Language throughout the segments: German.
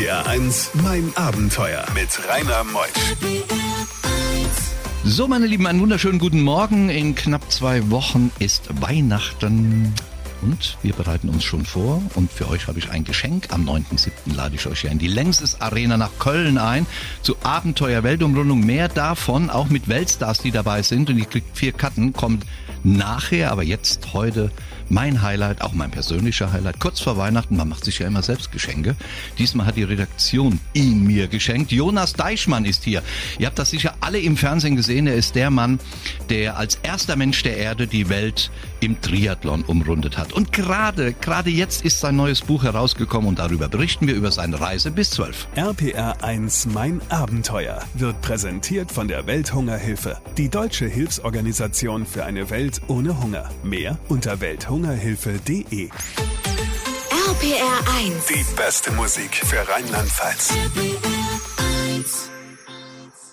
RPR 1, mein Abenteuer mit Rainer Meusch. So, meine Lieben, einen wunderschönen guten Morgen. In knapp zwei Wochen ist Weihnachten. Und wir bereiten uns schon vor. Und für euch habe ich ein Geschenk. Am 9.7. lade ich euch ja in die Längstes Arena nach Köln ein. Zu Abenteuer Weltumrundung. Mehr davon, auch mit Weltstars, die dabei sind. Und ihr kriegt vier Karten. Kommt nachher, aber jetzt heute mein Highlight, auch mein persönlicher Highlight. Kurz vor Weihnachten, man macht sich ja immer selbst Geschenke. Diesmal hat die Redaktion ihn mir geschenkt. Jonas Deichmann ist hier. Ihr habt das sicher alle im Fernsehen gesehen. Er ist der Mann, der als erster Mensch der Erde die Welt im Triathlon umrundet hat. Und gerade, gerade jetzt ist sein neues Buch herausgekommen und darüber berichten wir über seine Reise bis 12. RPR 1 Mein Abenteuer wird präsentiert von der Welthungerhilfe, die deutsche Hilfsorganisation für eine Welt ohne Hunger. Mehr unter welthungerhilfe.de. RPR 1. Die beste Musik für Rheinland-Pfalz.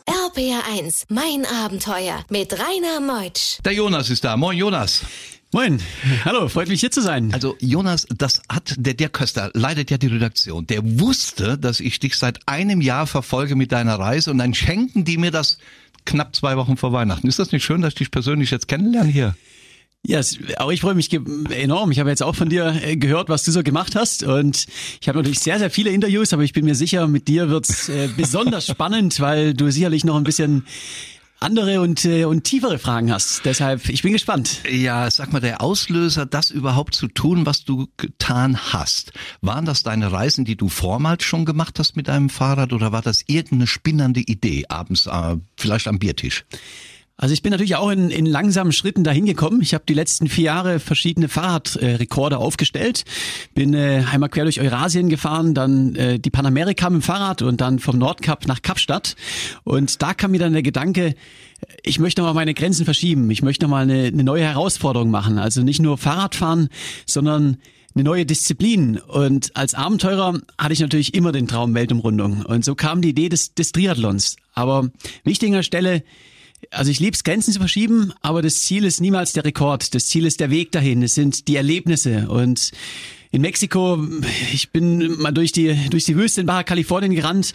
RPR 1, mein Abenteuer mit Rainer Meutsch. Der Jonas ist da. Moin Jonas. Moin, hallo, freut mich hier zu sein. Also Jonas, das hat der der Köster leitet ja die Redaktion. Der wusste, dass ich dich seit einem Jahr verfolge mit deiner Reise und dann schenken die mir das knapp zwei Wochen vor Weihnachten. Ist das nicht schön, dass ich dich persönlich jetzt kennenlerne hier? Ja, es- auch ich freue mich enorm. Ich habe jetzt auch von dir äh, gehört, was du so gemacht hast und ich habe natürlich sehr, sehr viele Interviews, aber ich bin mir sicher, mit dir wird's äh, besonders spannend, weil du sicherlich noch ein bisschen andere und, äh, und tiefere Fragen hast. Deshalb, ich bin gespannt. Ja, sag mal, der Auslöser, das überhaupt zu tun, was du getan hast, waren das deine Reisen, die du vormals schon gemacht hast mit deinem Fahrrad oder war das irgendeine spinnende Idee abends, äh, vielleicht am Biertisch? Also ich bin natürlich auch in, in langsamen Schritten dahin gekommen. Ich habe die letzten vier Jahre verschiedene Fahrradrekorde aufgestellt. Bin äh, einmal quer durch Eurasien gefahren, dann äh, die Panamerika mit dem Fahrrad und dann vom Nordkap nach Kapstadt. Und da kam mir dann der Gedanke, ich möchte noch mal meine Grenzen verschieben. Ich möchte noch mal eine, eine neue Herausforderung machen. Also nicht nur Fahrradfahren, sondern eine neue Disziplin. Und als Abenteurer hatte ich natürlich immer den Traum Weltumrundung. Und so kam die Idee des, des Triathlons. Aber wichtig an der Stelle, also ich liebe es, Grenzen zu verschieben, aber das Ziel ist niemals der Rekord. Das Ziel ist der Weg dahin. Es sind die Erlebnisse. Und in Mexiko, ich bin mal durch die, durch die Wüste in Baja Kalifornien gerannt.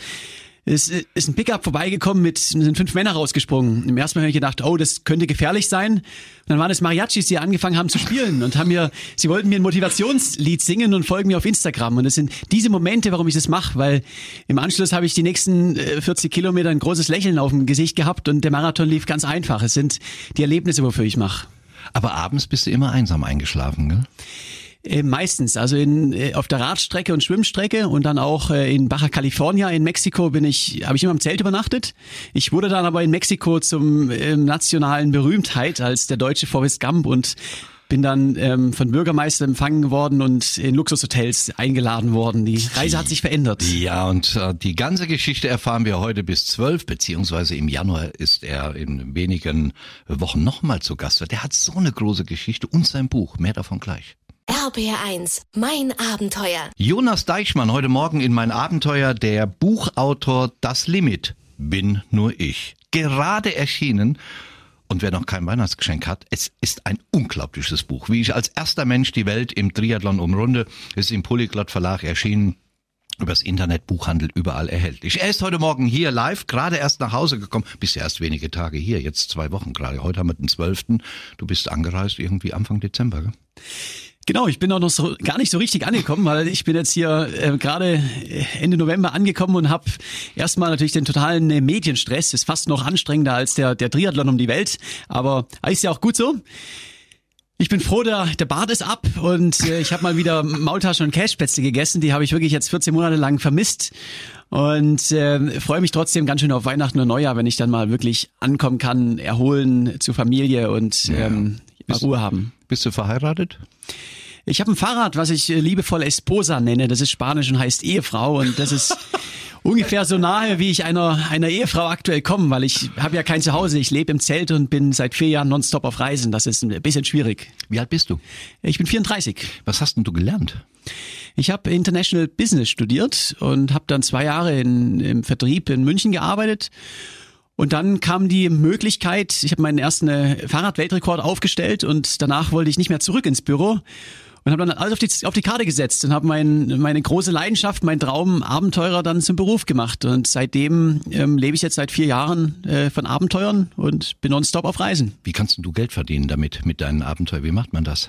Es ist ein Pickup vorbeigekommen mit, sind fünf Männer rausgesprungen. Im ersten Mal habe ich gedacht, oh, das könnte gefährlich sein. Und dann waren es Mariachis, die angefangen haben zu spielen und haben mir, sie wollten mir ein Motivationslied singen und folgen mir auf Instagram. Und es sind diese Momente, warum ich das mache, weil im Anschluss habe ich die nächsten äh, 40 Kilometer ein großes Lächeln auf dem Gesicht gehabt und der Marathon lief ganz einfach. Es sind die Erlebnisse, wofür ich mache. Aber abends bist du immer einsam eingeschlafen, gell? Äh, meistens, also in, äh, auf der Radstrecke und Schwimmstrecke und dann auch äh, in Baja California in Mexiko bin ich, habe ich immer im Zelt übernachtet. Ich wurde dann aber in Mexiko zum ähm, nationalen Berühmtheit als der deutsche Forrest Gump und bin dann ähm, von Bürgermeister empfangen worden und in Luxushotels eingeladen worden. Die Reise hat sich verändert. Ja, und äh, die ganze Geschichte erfahren wir heute bis zwölf, beziehungsweise im Januar ist er in wenigen Wochen nochmal zu Gast. Der hat so eine große Geschichte und sein Buch. Mehr davon gleich. RPR 1, mein Abenteuer. Jonas Deichmann, heute Morgen in mein Abenteuer, der Buchautor Das Limit bin nur ich. Gerade erschienen. Und wer noch kein Weihnachtsgeschenk hat, es ist ein unglaubliches Buch. Wie ich als erster Mensch die Welt im Triathlon umrunde, ist im Polyglot Verlag erschienen. Übers Internet, Buchhandel, überall erhältlich. Er ist heute Morgen hier live, gerade erst nach Hause gekommen. Bist ja erst wenige Tage hier, jetzt zwei Wochen gerade. Heute haben wir den 12. Du bist angereist irgendwie Anfang Dezember, gell? Genau, ich bin auch noch so gar nicht so richtig angekommen, weil ich bin jetzt hier äh, gerade äh, Ende November angekommen und habe erstmal natürlich den totalen äh, Medienstress. Ist fast noch anstrengender als der, der Triathlon um die Welt, aber ist ja auch gut so. Ich bin froh, der, der Bart ist ab und äh, ich habe mal wieder Maultaschen und Cashspätzle gegessen. Die habe ich wirklich jetzt 14 Monate lang vermisst und äh, freue mich trotzdem ganz schön auf Weihnachten und Neujahr, wenn ich dann mal wirklich ankommen kann, erholen zur Familie und ähm, mal Bist- Ruhe haben. Bist du verheiratet? Ich habe ein Fahrrad, was ich äh, liebevoll Esposa nenne. Das ist Spanisch und heißt Ehefrau und das ist ungefähr so nahe, wie ich einer einer Ehefrau aktuell komme, weil ich habe ja kein Zuhause. Ich lebe im Zelt und bin seit vier Jahren nonstop auf Reisen. Das ist ein bisschen schwierig. Wie alt bist du? Ich bin 34. Was hast denn du gelernt? Ich habe International Business studiert und habe dann zwei Jahre in, im Vertrieb in München gearbeitet. Und dann kam die Möglichkeit, ich habe meinen ersten äh, Fahrradweltrekord aufgestellt und danach wollte ich nicht mehr zurück ins Büro. und habe dann alles auf die, auf die Karte gesetzt und habe mein, meine große Leidenschaft, mein Traum, Abenteurer dann zum Beruf gemacht. Und seitdem ähm, lebe ich jetzt seit vier Jahren äh, von Abenteuern und bin nonstop auf Reisen. Wie kannst du Geld verdienen damit, mit deinen Abenteuern? Wie macht man das?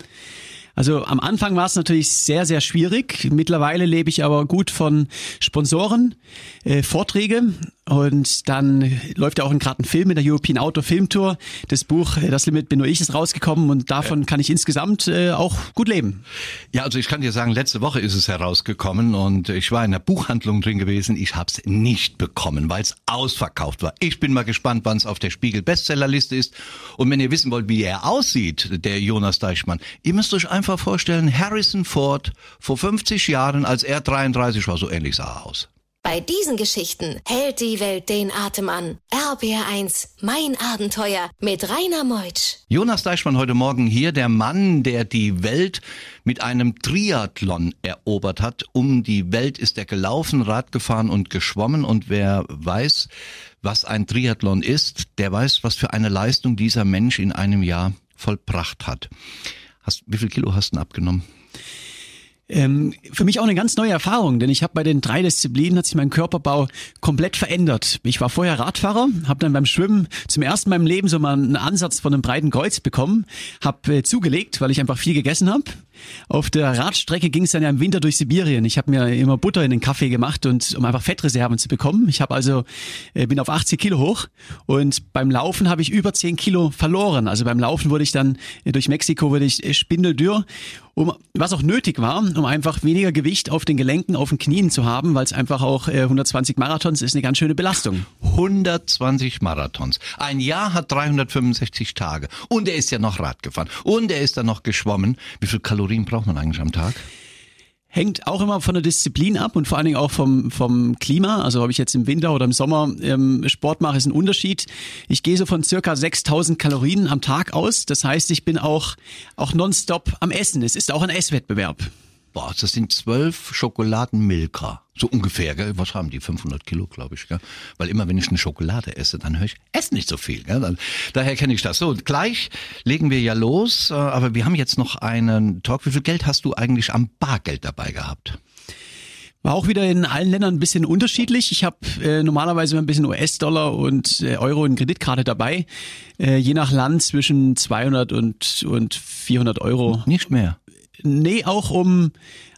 Also am Anfang war es natürlich sehr, sehr schwierig. Mittlerweile lebe ich aber gut von Sponsoren, äh, Vorträge und dann läuft ja auch gerade ein Film in der European Outdoor Film Tour. Das Buch äh, Das Limit bin nur ich ist rausgekommen und davon kann ich insgesamt äh, auch gut leben. Ja, also ich kann dir sagen, letzte Woche ist es herausgekommen und ich war in der Buchhandlung drin gewesen. Ich habe es nicht bekommen, weil es ausverkauft war. Ich bin mal gespannt, wann es auf der Spiegel Bestsellerliste ist. Und wenn ihr wissen wollt, wie er aussieht, der Jonas Deichmann, ihr müsst euch einfach vorstellen, Harrison Ford vor 50 Jahren, als er 33 war, so ähnlich sah er aus. Bei diesen Geschichten hält die Welt den Atem an. RBR1, mein Abenteuer mit Rainer Meutsch. Jonas Deichmann heute Morgen hier, der Mann, der die Welt mit einem Triathlon erobert hat. Um die Welt ist er gelaufen, Rad gefahren und geschwommen. Und wer weiß, was ein Triathlon ist, der weiß, was für eine Leistung dieser Mensch in einem Jahr vollbracht hat. Hast, wie viel Kilo hast du abgenommen? Ähm, für mich auch eine ganz neue Erfahrung, denn ich habe bei den drei Disziplinen hat sich mein Körperbau komplett verändert. Ich war vorher Radfahrer, habe dann beim Schwimmen zum ersten Mal im Leben so mal einen Ansatz von einem breiten Kreuz bekommen, habe äh, zugelegt, weil ich einfach viel gegessen habe. Auf der Radstrecke ging es dann ja im Winter durch Sibirien. Ich habe mir immer Butter in den Kaffee gemacht und um einfach Fettreserven zu bekommen. Ich habe also äh, bin auf 80 Kilo hoch und beim Laufen habe ich über 10 Kilo verloren. Also beim Laufen wurde ich dann äh, durch Mexiko wurde ich äh, spindeldürr um, was auch nötig war, um einfach weniger Gewicht auf den Gelenken, auf den Knien zu haben, weil es einfach auch äh, 120 Marathons ist eine ganz schöne Belastung. 120 Marathons. Ein Jahr hat 365 Tage. Und er ist ja noch Rad gefahren. Und er ist dann noch geschwommen. Wie viel Kalorien braucht man eigentlich am Tag? Hängt auch immer von der Disziplin ab und vor allen Dingen auch vom, vom Klima. Also ob ich jetzt im Winter oder im Sommer ähm, Sport mache, ist ein Unterschied. Ich gehe so von circa 6000 Kalorien am Tag aus. Das heißt, ich bin auch, auch nonstop am Essen. Es ist auch ein Esswettbewerb. Boah, das sind zwölf Schokoladenmilka. So ungefähr, gell? Was haben die? 500 Kilo, glaube ich, gell? Weil immer, wenn ich eine Schokolade esse, dann höre ich, ess nicht so viel, gell? Dann, daher kenne ich das. So, gleich legen wir ja los, äh, aber wir haben jetzt noch einen Talk. Wie viel Geld hast du eigentlich am Bargeld dabei gehabt? War auch wieder in allen Ländern ein bisschen unterschiedlich. Ich habe äh, normalerweise ein bisschen US-Dollar und äh, Euro in Kreditkarte dabei. Äh, je nach Land zwischen 200 und, und 400 Euro. Nicht mehr. Nee, auch um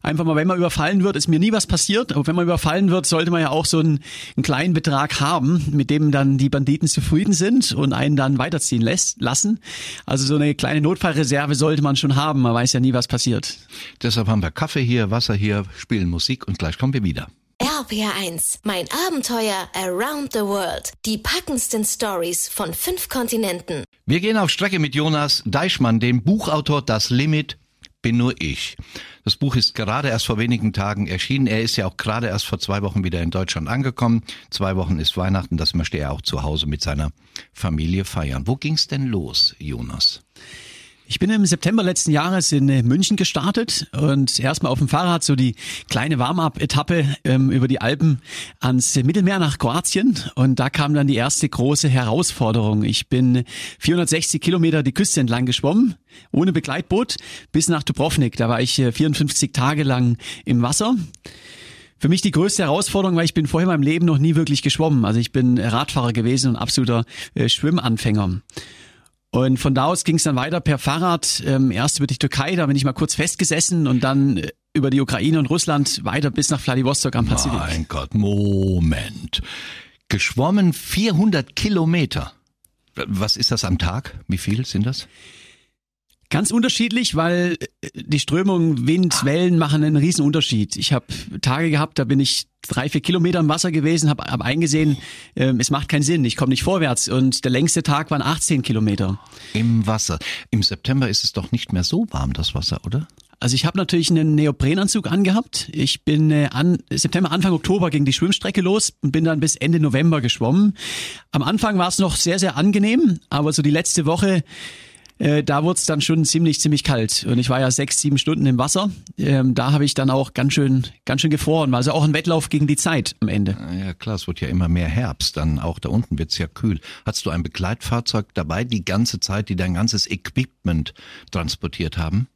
einfach mal, wenn man überfallen wird, ist mir nie was passiert, aber wenn man überfallen wird, sollte man ja auch so einen, einen kleinen Betrag haben, mit dem dann die Banditen zufrieden sind und einen dann weiterziehen lässt, lassen. Also so eine kleine Notfallreserve sollte man schon haben, man weiß ja nie, was passiert. Deshalb haben wir Kaffee hier, Wasser hier, spielen Musik und gleich kommen wir wieder. RPR1, mein Abenteuer Around the World. Die packendsten Stories von fünf Kontinenten. Wir gehen auf Strecke mit Jonas Deichmann, dem Buchautor Das Limit bin nur ich. Das Buch ist gerade erst vor wenigen Tagen erschienen. Er ist ja auch gerade erst vor zwei Wochen wieder in Deutschland angekommen. Zwei Wochen ist Weihnachten, das möchte er auch zu Hause mit seiner Familie feiern. Wo ging's denn los, Jonas? Ich bin im September letzten Jahres in äh, München gestartet und erstmal auf dem Fahrrad so die kleine Warm-up-Etappe ähm, über die Alpen ans Mittelmeer nach Kroatien und da kam dann die erste große Herausforderung. Ich bin 460 Kilometer die Küste entlang geschwommen, ohne Begleitboot, bis nach Dubrovnik. Da war ich 54 äh, Tage lang im Wasser. Für mich die größte Herausforderung, weil ich bin vorher in meinem Leben noch nie wirklich geschwommen. Also ich bin Radfahrer gewesen und absoluter äh, Schwimmanfänger. Und von da aus ging es dann weiter per Fahrrad, ähm, erst über die Türkei, da bin ich mal kurz festgesessen und dann äh, über die Ukraine und Russland weiter bis nach Vladivostok am Pazifik. Mein Gott, Moment. Geschwommen 400 Kilometer. Was ist das am Tag? Wie viel sind das? Ganz unterschiedlich, weil äh, die Strömung, Wind, Wellen machen einen riesen Unterschied. Ich habe Tage gehabt, da bin ich drei, vier Kilometer im Wasser gewesen, habe hab eingesehen, äh, es macht keinen Sinn, ich komme nicht vorwärts. Und der längste Tag waren 18 Kilometer. Im Wasser. Im September ist es doch nicht mehr so warm, das Wasser, oder? Also ich habe natürlich einen Neoprenanzug angehabt. Ich bin äh, an September, Anfang Oktober ging die Schwimmstrecke los und bin dann bis Ende November geschwommen. Am Anfang war es noch sehr, sehr angenehm, aber so die letzte Woche äh, da wurde es dann schon ziemlich, ziemlich kalt. Und ich war ja sechs, sieben Stunden im Wasser. Ähm, da habe ich dann auch ganz schön, ganz schön gefroren. Also auch ein Wettlauf gegen die Zeit am Ende. Ja klar, es wird ja immer mehr Herbst. Dann auch da unten wird's ja kühl. Hattest du ein Begleitfahrzeug dabei die ganze Zeit, die dein ganzes Equipment transportiert haben?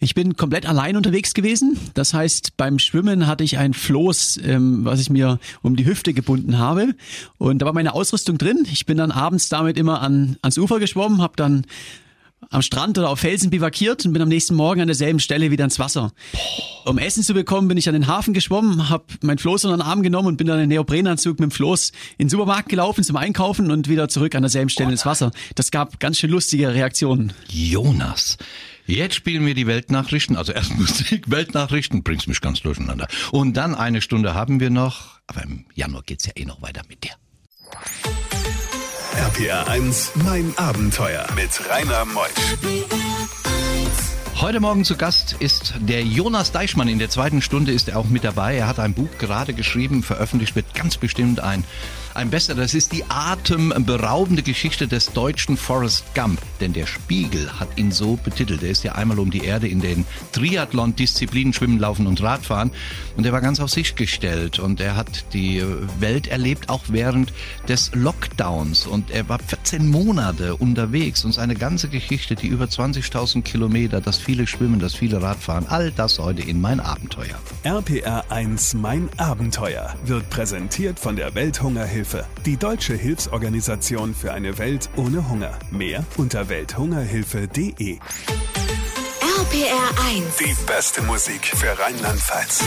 Ich bin komplett allein unterwegs gewesen. Das heißt, beim Schwimmen hatte ich ein Floß, ähm, was ich mir um die Hüfte gebunden habe. Und da war meine Ausrüstung drin. Ich bin dann abends damit immer an, ans Ufer geschwommen, habe dann am Strand oder auf Felsen bivakiert und bin am nächsten Morgen an derselben Stelle wieder ins Wasser. Um Essen zu bekommen, bin ich an den Hafen geschwommen, habe mein Floß unter den Arm genommen und bin dann in Neoprenanzug mit dem Floß in den Supermarkt gelaufen zum Einkaufen und wieder zurück an derselben Stelle ins Wasser. Das gab ganz schön lustige Reaktionen. Jonas. Jetzt spielen wir die Weltnachrichten, also erst Musik, Weltnachrichten, bringst mich ganz durcheinander. Und dann eine Stunde haben wir noch, aber im Januar geht's ja eh noch weiter mit dir. RPR 1, mein Abenteuer mit Rainer Meusch. Heute Morgen zu Gast ist der Jonas Deichmann. In der zweiten Stunde ist er auch mit dabei. Er hat ein Buch gerade geschrieben, veröffentlicht wird ganz bestimmt ein ein besser. Das ist die atemberaubende Geschichte des deutschen Forrest Gump. Denn der Spiegel hat ihn so betitelt. Er ist ja einmal um die Erde in den Triathlon-Disziplinen Schwimmen, Laufen und Radfahren. Und er war ganz auf sich gestellt. Und er hat die Welt erlebt, auch während des Lockdowns. Und er war 14 Monate unterwegs. Und seine ganze Geschichte, die über 20.000 Kilometer, das viele Schwimmen, das viele Radfahren, all das heute in mein Abenteuer. RPR 1 Mein Abenteuer wird präsentiert von der Welthungerhilfe Welthungerhilfe, die deutsche Hilfsorganisation für eine Welt ohne Hunger. Mehr unter welthungerhilfe.de. RPR 1. Die beste Musik für Rheinland-Pfalz.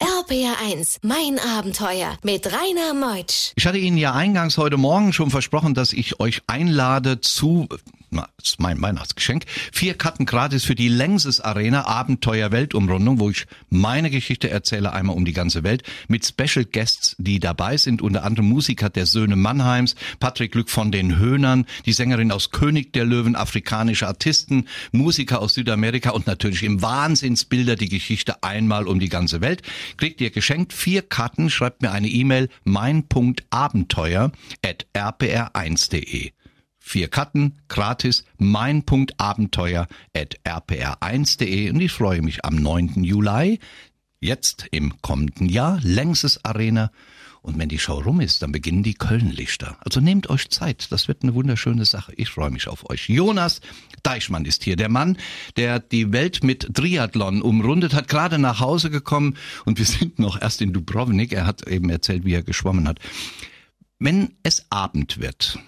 RPR 1, mein Abenteuer mit Rainer Meutsch. Ich hatte Ihnen ja eingangs heute Morgen schon versprochen, dass ich euch einlade zu ist mein Weihnachtsgeschenk. Vier Karten gratis für die Längses Arena Abenteuer Weltumrundung, wo ich meine Geschichte erzähle, einmal um die ganze Welt, mit Special Guests, die dabei sind, unter anderem Musiker der Söhne Mannheims, Patrick Glück von den Höhnern, die Sängerin aus König der Löwen, afrikanische Artisten, Musiker aus Südamerika und natürlich im Wahnsinnsbilder die Geschichte einmal um die ganze Welt. Kriegt ihr geschenkt vier Karten, schreibt mir eine E-Mail mein.abenteuer at rpr1.de. Vier Karten, gratis, mein.abenteuer at rpr1.de und ich freue mich am 9. Juli, jetzt im kommenden Jahr, Längses Arena. Und wenn die Show rum ist, dann beginnen die Kölnlichter. Also nehmt euch Zeit, das wird eine wunderschöne Sache. Ich freue mich auf euch. Jonas Deichmann ist hier, der Mann, der die Welt mit Triathlon umrundet hat, gerade nach Hause gekommen und wir sind noch erst in Dubrovnik. Er hat eben erzählt, wie er geschwommen hat. Wenn es Abend wird,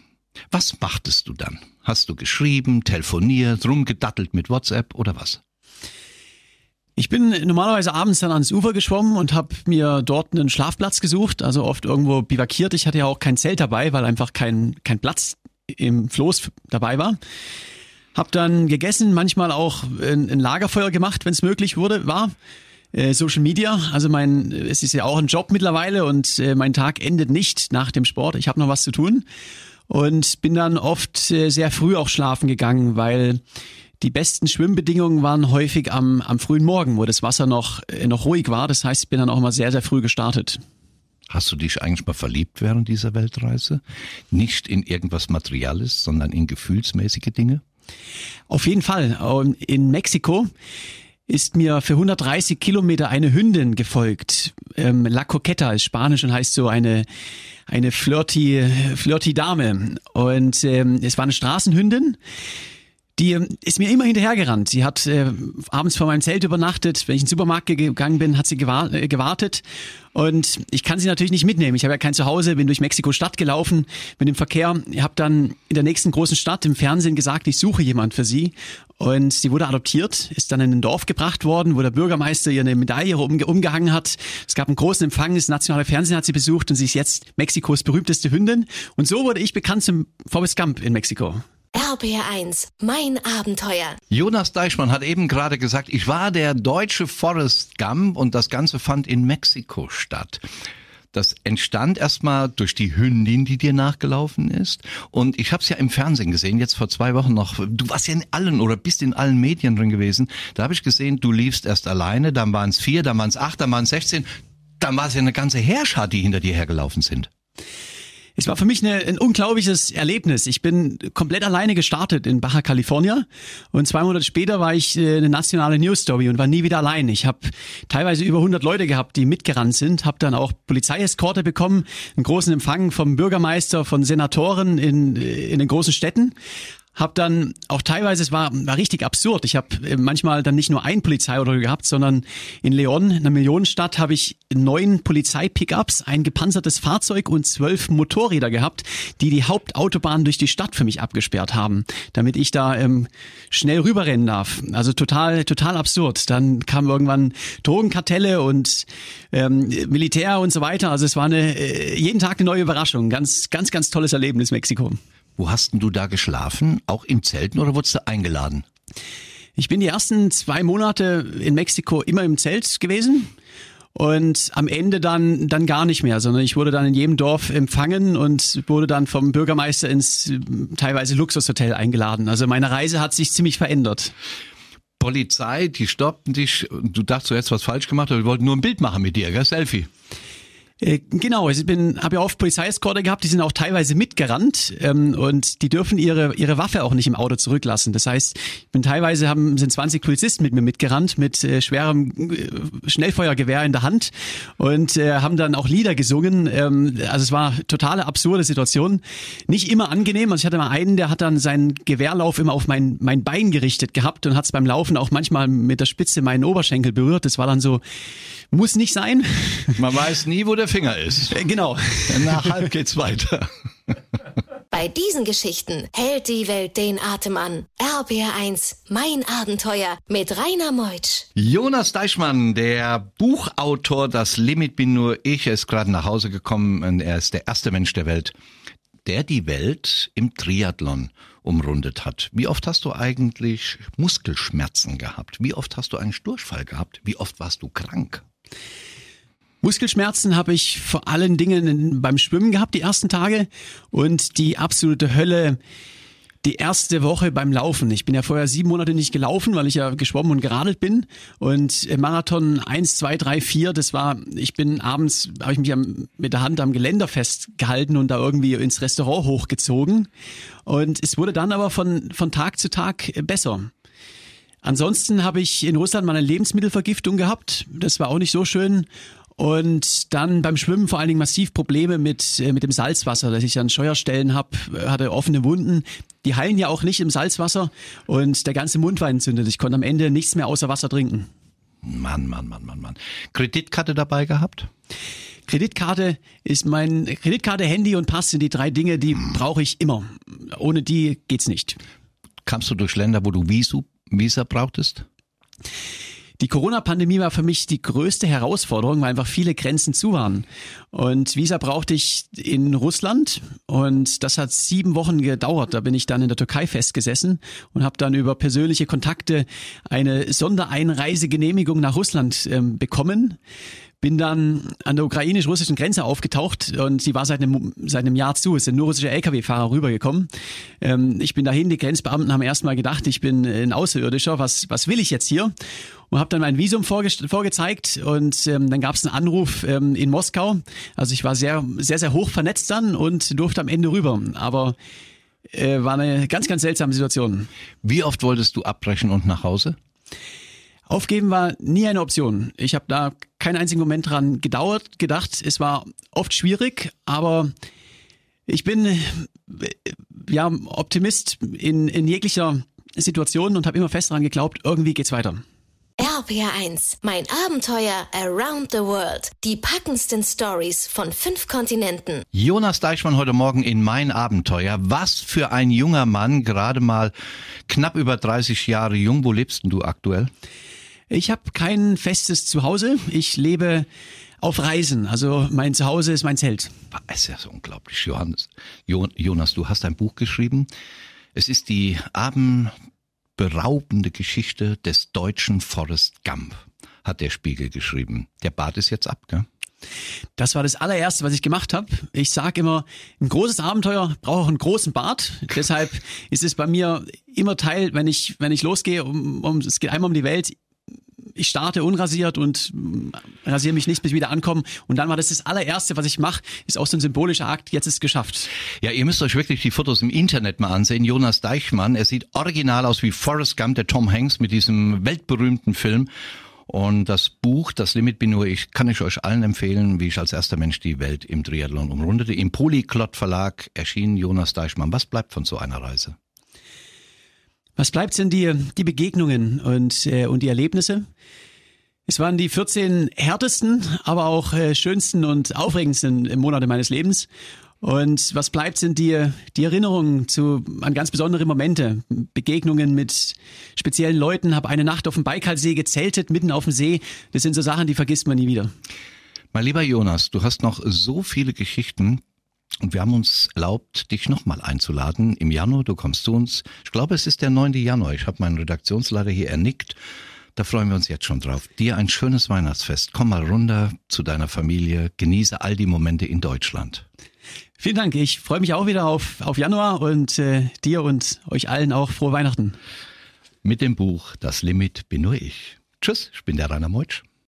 was machtest du dann? Hast du geschrieben, telefoniert, rumgedattelt mit WhatsApp oder was? Ich bin normalerweise abends dann ans Ufer geschwommen und habe mir dort einen Schlafplatz gesucht, also oft irgendwo bivakiert. Ich hatte ja auch kein Zelt dabei, weil einfach kein, kein Platz im Floß dabei war. Hab dann gegessen, manchmal auch ein, ein Lagerfeuer gemacht, wenn es möglich wurde, war. Äh, Social Media, also mein, es ist ja auch ein Job mittlerweile und äh, mein Tag endet nicht nach dem Sport. Ich habe noch was zu tun und bin dann oft äh, sehr früh auch schlafen gegangen, weil die besten Schwimmbedingungen waren häufig am, am frühen Morgen, wo das Wasser noch, äh, noch ruhig war. Das heißt, ich bin dann auch immer sehr, sehr früh gestartet. Hast du dich eigentlich mal verliebt während dieser Weltreise? Nicht in irgendwas Materielles, sondern in gefühlsmäßige Dinge? Auf jeden Fall. In Mexiko ist mir für 130 Kilometer eine Hündin gefolgt. Ähm, La Coqueta ist Spanisch und heißt so eine eine flirty, flirty Dame. Und ähm, es war eine Straßenhündin. Die ähm, ist mir immer hinterhergerannt. Sie hat äh, abends vor meinem Zelt übernachtet. Wenn ich in den Supermarkt gegangen bin, hat sie äh, gewartet. Und ich kann sie natürlich nicht mitnehmen. Ich habe ja kein Zuhause, bin durch Mexiko-Stadt gelaufen mit dem Verkehr. Ich habe dann in der nächsten großen Stadt im Fernsehen gesagt, ich suche jemand für sie. Und sie wurde adoptiert, ist dann in ein Dorf gebracht worden, wo der Bürgermeister ihr eine Medaille umge umgehangen hat. Es gab einen großen Empfang, das nationale Fernsehen hat sie besucht und sie ist jetzt Mexikos berühmteste Hündin. Und so wurde ich bekannt zum Forrest Gump in Mexiko. RBR1, mein Abenteuer. Jonas Deichmann hat eben gerade gesagt, ich war der deutsche Forrest Gump und das Ganze fand in Mexiko statt. Das entstand erstmal durch die Hündin, die dir nachgelaufen ist. Und ich habe es ja im Fernsehen gesehen, jetzt vor zwei Wochen noch. Du warst ja in allen oder bist in allen Medien drin gewesen. Da habe ich gesehen, du liefst erst alleine, dann waren es vier, dann waren es acht, dann waren es sechzehn. Dann war es ja eine ganze Herrscher, die hinter dir hergelaufen sind. Es war für mich eine, ein unglaubliches Erlebnis. Ich bin komplett alleine gestartet in Baja California und zwei Monate später war ich äh, eine nationale News Story und war nie wieder allein. Ich habe teilweise über 100 Leute gehabt, die mitgerannt sind, habe dann auch Polizeieskorte bekommen, einen großen Empfang vom Bürgermeister, von Senatoren in, äh, in den großen Städten Hab dann auch teilweise, es war, war richtig absurd. Ich habe äh, manchmal dann nicht nur ein Polizeiauto gehabt, sondern in Leon, einer Millionenstadt, habe ich neun Polizeipickups, ein gepanzertes Fahrzeug und zwölf Motorräder gehabt, die die Hauptautobahn durch die Stadt für mich abgesperrt haben, damit ich da ähm, schnell rüberrennen darf. Also total, total absurd. Dann kamen irgendwann Drogenkartelle und ähm, Militär und so weiter. Also es war eine äh, jeden Tag eine neue Überraschung. Ganz, ganz, ganz tolles Erlebnis Mexiko. Wo hast denn du da geschlafen? Auch im Zelten oder wurdest du eingeladen? Ich bin die ersten zwei Monate in Mexiko immer im Zelt gewesen und am Ende dann dann gar nicht mehr, sondern ich wurde dann in jedem Dorf empfangen und wurde dann vom Bürgermeister ins teilweise Luxushotel eingeladen. Also meine Reise hat sich ziemlich verändert. Polizei, die stoppten dich. Du dachtest, du hättest was falsch gemacht, aber die wollten nur ein Bild machen mit dir, gell? Selfie. Äh, genau, ich bin, habe ja oft Polizeieskorte gehabt, die sind auch teilweise mitgerannt ähm, und die dürfen ihre ihre Waffe auch nicht im Auto zurücklassen. Das heißt, ich bin teilweise haben sind 20 Polizisten mit mir mitgerannt mit äh, schwerem äh, Schnellfeuergewehr in der Hand und äh, haben dann auch Lieder gesungen. Ähm, also es war totale absurde Situation, nicht immer angenehm. Also ich hatte mal einen, der hat dann seinen Gewehrlauf immer auf mein mein Bein gerichtet gehabt und hat es beim Laufen auch manchmal mit der Spitze meinen Oberschenkel berührt. Das war dann so muss nicht sein. Man weiß nie, wo der Finger ist. Äh, genau. Nach halb geht's weiter. Bei diesen Geschichten hält die Welt den Atem an. RBR1, mein Abenteuer mit Rainer Meutsch. Jonas Deichmann, der Buchautor Das Limit bin nur ich, ist gerade nach Hause gekommen und er ist der erste Mensch der Welt, der die Welt im Triathlon umrundet hat. Wie oft hast du eigentlich Muskelschmerzen gehabt? Wie oft hast du einen Durchfall gehabt? Wie oft warst du krank? Muskelschmerzen habe ich vor allen Dingen beim Schwimmen gehabt, die ersten Tage. Und die absolute Hölle die erste Woche beim Laufen. Ich bin ja vorher sieben Monate nicht gelaufen, weil ich ja geschwommen und geradelt bin. Und Marathon eins, zwei, drei, vier, das war, ich bin abends, habe ich mich am, mit der Hand am Geländer festgehalten und da irgendwie ins Restaurant hochgezogen. Und es wurde dann aber von, von Tag zu Tag besser. Ansonsten habe ich in Russland mal eine Lebensmittelvergiftung gehabt. Das war auch nicht so schön. Und dann beim Schwimmen vor allen Dingen massiv Probleme mit, äh, mit dem Salzwasser, dass ich dann Scheuerstellen habe, äh, hatte offene Wunden. Die heilen ja auch nicht im Salzwasser und der ganze Mund war entzündet. Ich konnte am Ende nichts mehr außer Wasser trinken. Mann, Mann, Mann, Mann, Mann. Kreditkarte dabei gehabt? Kreditkarte ist mein Kreditkarte, Handy und Pass sind die drei Dinge, die brauche ich immer. Ohne die geht's nicht. Kamst du durch Länder, wo du Visu, Visa brauchtest? Die Corona-Pandemie war für mich die größte Herausforderung, weil einfach viele Grenzen zu waren. Und Visa brauchte ich in Russland und das hat sieben Wochen gedauert. Da bin ich dann in der Türkei festgesessen und habe dann über persönliche Kontakte eine Sondereinreisegenehmigung nach Russland ähm, bekommen bin dann an der ukrainisch-russischen Grenze aufgetaucht und sie war seit einem, seit einem Jahr zu. Es sind nur russische Lkw-Fahrer rübergekommen. Ähm, ich bin dahin, die Grenzbeamten haben erstmal gedacht, ich bin ein Außerirdischer, was, was will ich jetzt hier? Und habe dann mein Visum vorge vorgezeigt und ähm, dann gab es einen Anruf ähm, in Moskau. Also ich war sehr, sehr, sehr hoch vernetzt dann und durfte am Ende rüber. Aber äh, war eine ganz, ganz seltsame Situation. Wie oft wolltest du abbrechen und nach Hause? Aufgeben war nie eine Option. Ich habe da keinen einzigen Moment dran gedauert, gedacht. Es war oft schwierig, aber ich bin ja Optimist in, in jeglicher Situation und habe immer fest daran geglaubt, irgendwie geht's weiter. RPR1, mein Abenteuer around the world. Die packendsten Stories von fünf Kontinenten. Jonas Deichmann heute Morgen in mein Abenteuer. Was für ein junger Mann, gerade mal knapp über 30 Jahre jung. Wo lebst du aktuell? Ich habe kein festes Zuhause. Ich lebe auf Reisen. Also mein Zuhause ist mein Zelt. Es ist ja so unglaublich, Johannes. Jonas, du hast ein Buch geschrieben. Es ist die abendberaubende Geschichte des deutschen Forrest Gump, hat der Spiegel geschrieben. Der Bart ist jetzt ab, gell? Das war das allererste, was ich gemacht habe. Ich sage immer, ein großes Abenteuer braucht auch einen großen Bart. Deshalb ist es bei mir immer Teil, wenn ich wenn ich losgehe, um, um es geht einmal um die Welt ich starte unrasiert und rasiere mich nicht, bis wieder ankommen. Und dann war das das allererste, was ich mache, ist auch so ein symbolischer Akt. Jetzt ist es geschafft. Ja, ihr müsst euch wirklich die Fotos im Internet mal ansehen. Jonas Deichmann, er sieht original aus wie Forrest Gump, der Tom Hanks mit diesem weltberühmten Film. Und das Buch, das Limit bin nur ich, kann ich euch allen empfehlen, wie ich als erster Mensch die Welt im Triathlon umrundete. Im Polyglot Verlag erschien Jonas Deichmann. Was bleibt von so einer Reise? Was bleibt denn dir die Begegnungen und, äh, und die Erlebnisse? Es waren die 14 härtesten, aber auch äh, schönsten und aufregendsten Monate meines Lebens. Und was bleibt sind dir die Erinnerungen zu an ganz besondere Momente, Begegnungen mit speziellen Leuten, habe eine Nacht auf dem Baikalsee gezeltet, mitten auf dem See. Das sind so Sachen, die vergisst man nie wieder. Mein lieber Jonas, du hast noch so viele Geschichten, und wir haben uns erlaubt, dich nochmal einzuladen. Im Januar, du kommst zu uns. Ich glaube, es ist der 9. Januar. Ich habe meinen Redaktionsleiter hier ernickt. Da freuen wir uns jetzt schon drauf. Dir ein schönes Weihnachtsfest. Komm mal runter zu deiner Familie. Genieße all die Momente in Deutschland. Vielen Dank. Ich freue mich auch wieder auf, auf Januar und äh, dir und euch allen auch frohe Weihnachten. Mit dem Buch Das Limit bin nur ich. Tschüss, ich bin der Rainer Meutsch.